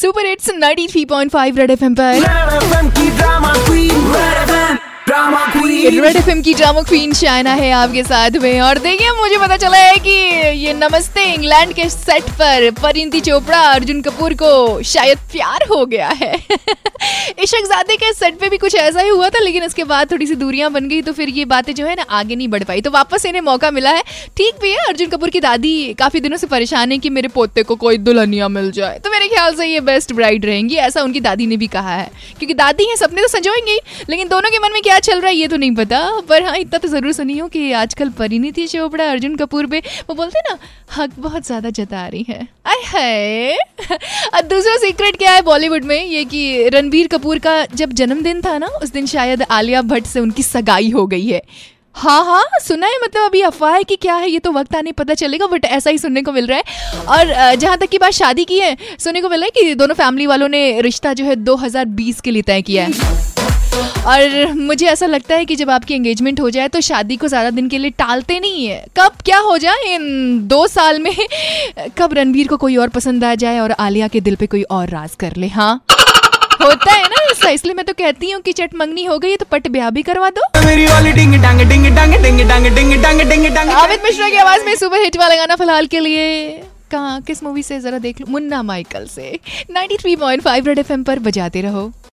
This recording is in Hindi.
सुपर हिट्स 93.5 रेड एफएम पर। रेड एफ़ की ड्रामा क्वीन शायना है आपके साथ में। और देखिए मुझे पता चला है कि ये नमस्ते इंग्लैंड के सेट पर परिंदी चोपड़ा अर्जुन कपूर को शायद प्यार हो गया है। इशक जादे के सेट पे भी कुछ ऐसा ही हुआ था, लेकिन इसके बाद थोड़ी सी दूरियाँ बन गई तो फिर ये बातें जो है ना आगे नहीं बढ़ पाई। तो वापस इन्हें मौका मिला है। ठीक भी है, अर्जुन कपूर की दादी काफ़ी दिनों से परेशान है कि मेरे पोते को कोई दुल्हनिया मिल जाए। तो मेरे ख्याल से ये बेस्ट ब्राइड रहेंगी, ऐसा उनकी दादी ने भी कहा है। क्योंकि दादी है, सपने तो संजोएँगे, लेकिन दोनों के मन में क्या चल रहा है, ये तो नहीं पता। पर हाँ इतना तो ज़रूर सुनी हो कि आजकल परिणीति चोपड़ा अर्जुन कपूर पे, वो बोलते ना, हक बहुत ज़्यादा जता रही है। आय है अब दूसरा सीक्रेट क्या है बॉलीवुड में? ये कि रणबीर कपूर का जब जन्मदिन था ना, उस दिन शायद आलिया भट्ट से उनकी सगाई हो गई है। हाँ हाँ सुना है मतलब अभी अफवाह है कि क्या है, ये तो वक्त आने पता चलेगा बट ऐसा ही सुनने को मिल रहा है। और जहाँ तक की बात शादी की है, सुनने को मिल रहा है कि दोनों फैमिली वालों ने रिश्ता जो है 2020 के लिए तय किया है। और मुझे ऐसा लगता है कि जब आपकी एंगेजमेंट हो जाए तो शादी को ज़्यादा दिन के लिए टालते नहीं है। कब क्या हो जाए इन दो साल में? कब रणबीर को कोई और पसंद आ जाए और आलिया के दिल पे कोई और राज कर ले हाँ? होता है ना ऐसा इसलिए मैं तो कहती हूँ कि चट मंगनी हो गई है तो पट ब्याह भी करवा दो। मेरी वाली डिंग डांग डिंग डांग डिंग डांग डिंग डांग डिंग डांग अमित मिश्रा की आवाज़ में सुपर हिट वाला गाना फ़िलहाल के लिए। कहाँ किस मूवी से? जरा देख लो मुन्ना माइकल से। 93.5 रेड एफएम पर बजाते रहो।